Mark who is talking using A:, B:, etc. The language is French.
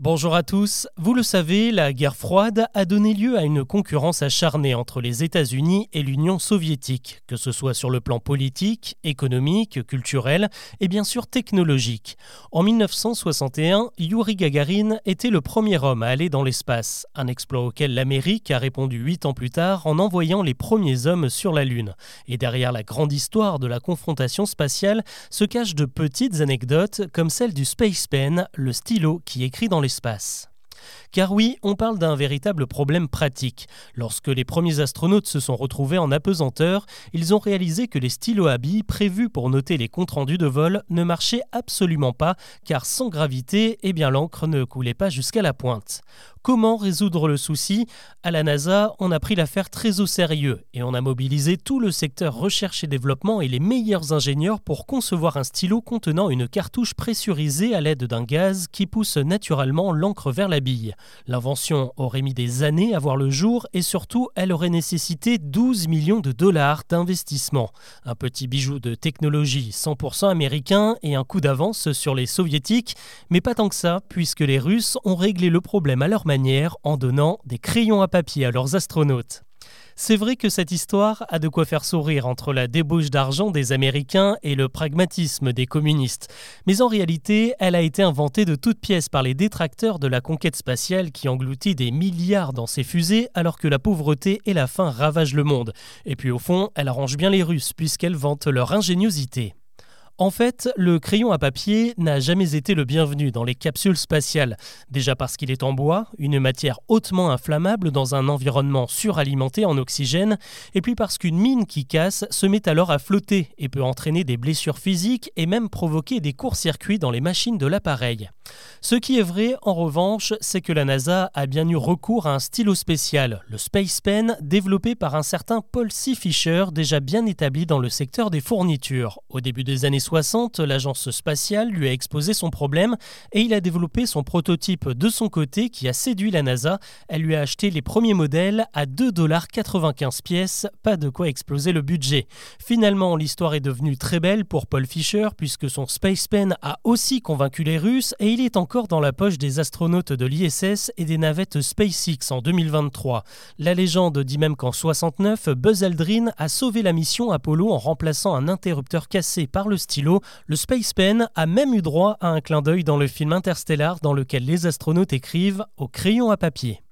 A: Bonjour à tous. Vous le savez, la guerre froide a donné lieu à une concurrence acharnée entre les États-Unis et l'Union soviétique, que ce soit sur le plan politique, économique, culturel et bien sûr technologique. En 1961, Yuri Gagarin était le premier homme à aller dans l'espace, un exploit auquel l'Amérique a répondu huit ans plus tard en envoyant les premiers hommes sur la Lune. Et derrière la grande histoire de la confrontation spatiale se cachent de petites anecdotes comme celle du Space Pen, le stylo qui écrit dans les Car oui, on parle d'un véritable problème pratique. Lorsque les premiers astronautes se sont retrouvés en apesanteur, ils ont réalisé que les stylos à billes prévus pour noter les comptes rendus de vol ne marchaient absolument pas, car sans gravité, eh bien l'encre ne coulait pas jusqu'à la pointe. Comment résoudre le souci À la NASA, on a pris l'affaire très au sérieux et on a mobilisé tout le secteur recherche et développement et les meilleurs ingénieurs pour concevoir un stylo contenant une cartouche pressurisée à l'aide d'un gaz qui pousse naturellement l'encre vers la bille. L'invention aurait mis des années à voir le jour et surtout elle aurait nécessité 12 millions de dollars d'investissement. Un petit bijou de technologie 100% américain et un coup d'avance sur les soviétiques, mais pas tant que ça puisque les Russes ont réglé le problème à leur en donnant des crayons à papier à leurs astronautes. C'est vrai que cette histoire a de quoi faire sourire entre la débauche d'argent des Américains et le pragmatisme des communistes. Mais en réalité, elle a été inventée de toutes pièces par les détracteurs de la conquête spatiale qui engloutit des milliards dans ses fusées alors que la pauvreté et la faim ravagent le monde. Et puis au fond, elle arrange bien les Russes puisqu'elle vante leur ingéniosité. En fait, le crayon à papier n'a jamais été le bienvenu dans les capsules spatiales. Déjà parce qu'il est en bois, une matière hautement inflammable dans un environnement suralimenté en oxygène, et puis parce qu'une mine qui casse se met alors à flotter et peut entraîner des blessures physiques et même provoquer des courts-circuits dans les machines de l'appareil. Ce qui est vrai, en revanche, c'est que la NASA a bien eu recours à un stylo spécial, le Space Pen, développé par un certain Paul C. Fisher, déjà bien établi dans le secteur des fournitures. Au début des années 60, l'agence spatiale lui a exposé son problème et il a développé son prototype de son côté qui a séduit la NASA. Elle lui a acheté les premiers modèles à 2,95$ pièces, pas de quoi exploser le budget. Finalement, l'histoire est devenue très belle pour Paul Fisher puisque son Space Pen a aussi convaincu les Russes et il est encore dans la poche des astronautes de l'ISS et des navettes SpaceX en 2023. La légende dit même qu'en 69, Buzz Aldrin a sauvé la mission Apollo en remplaçant un interrupteur cassé par le Le Space Pen a même eu droit à un clin d'œil dans le film Interstellar dans lequel les astronautes écrivent au crayon à papier.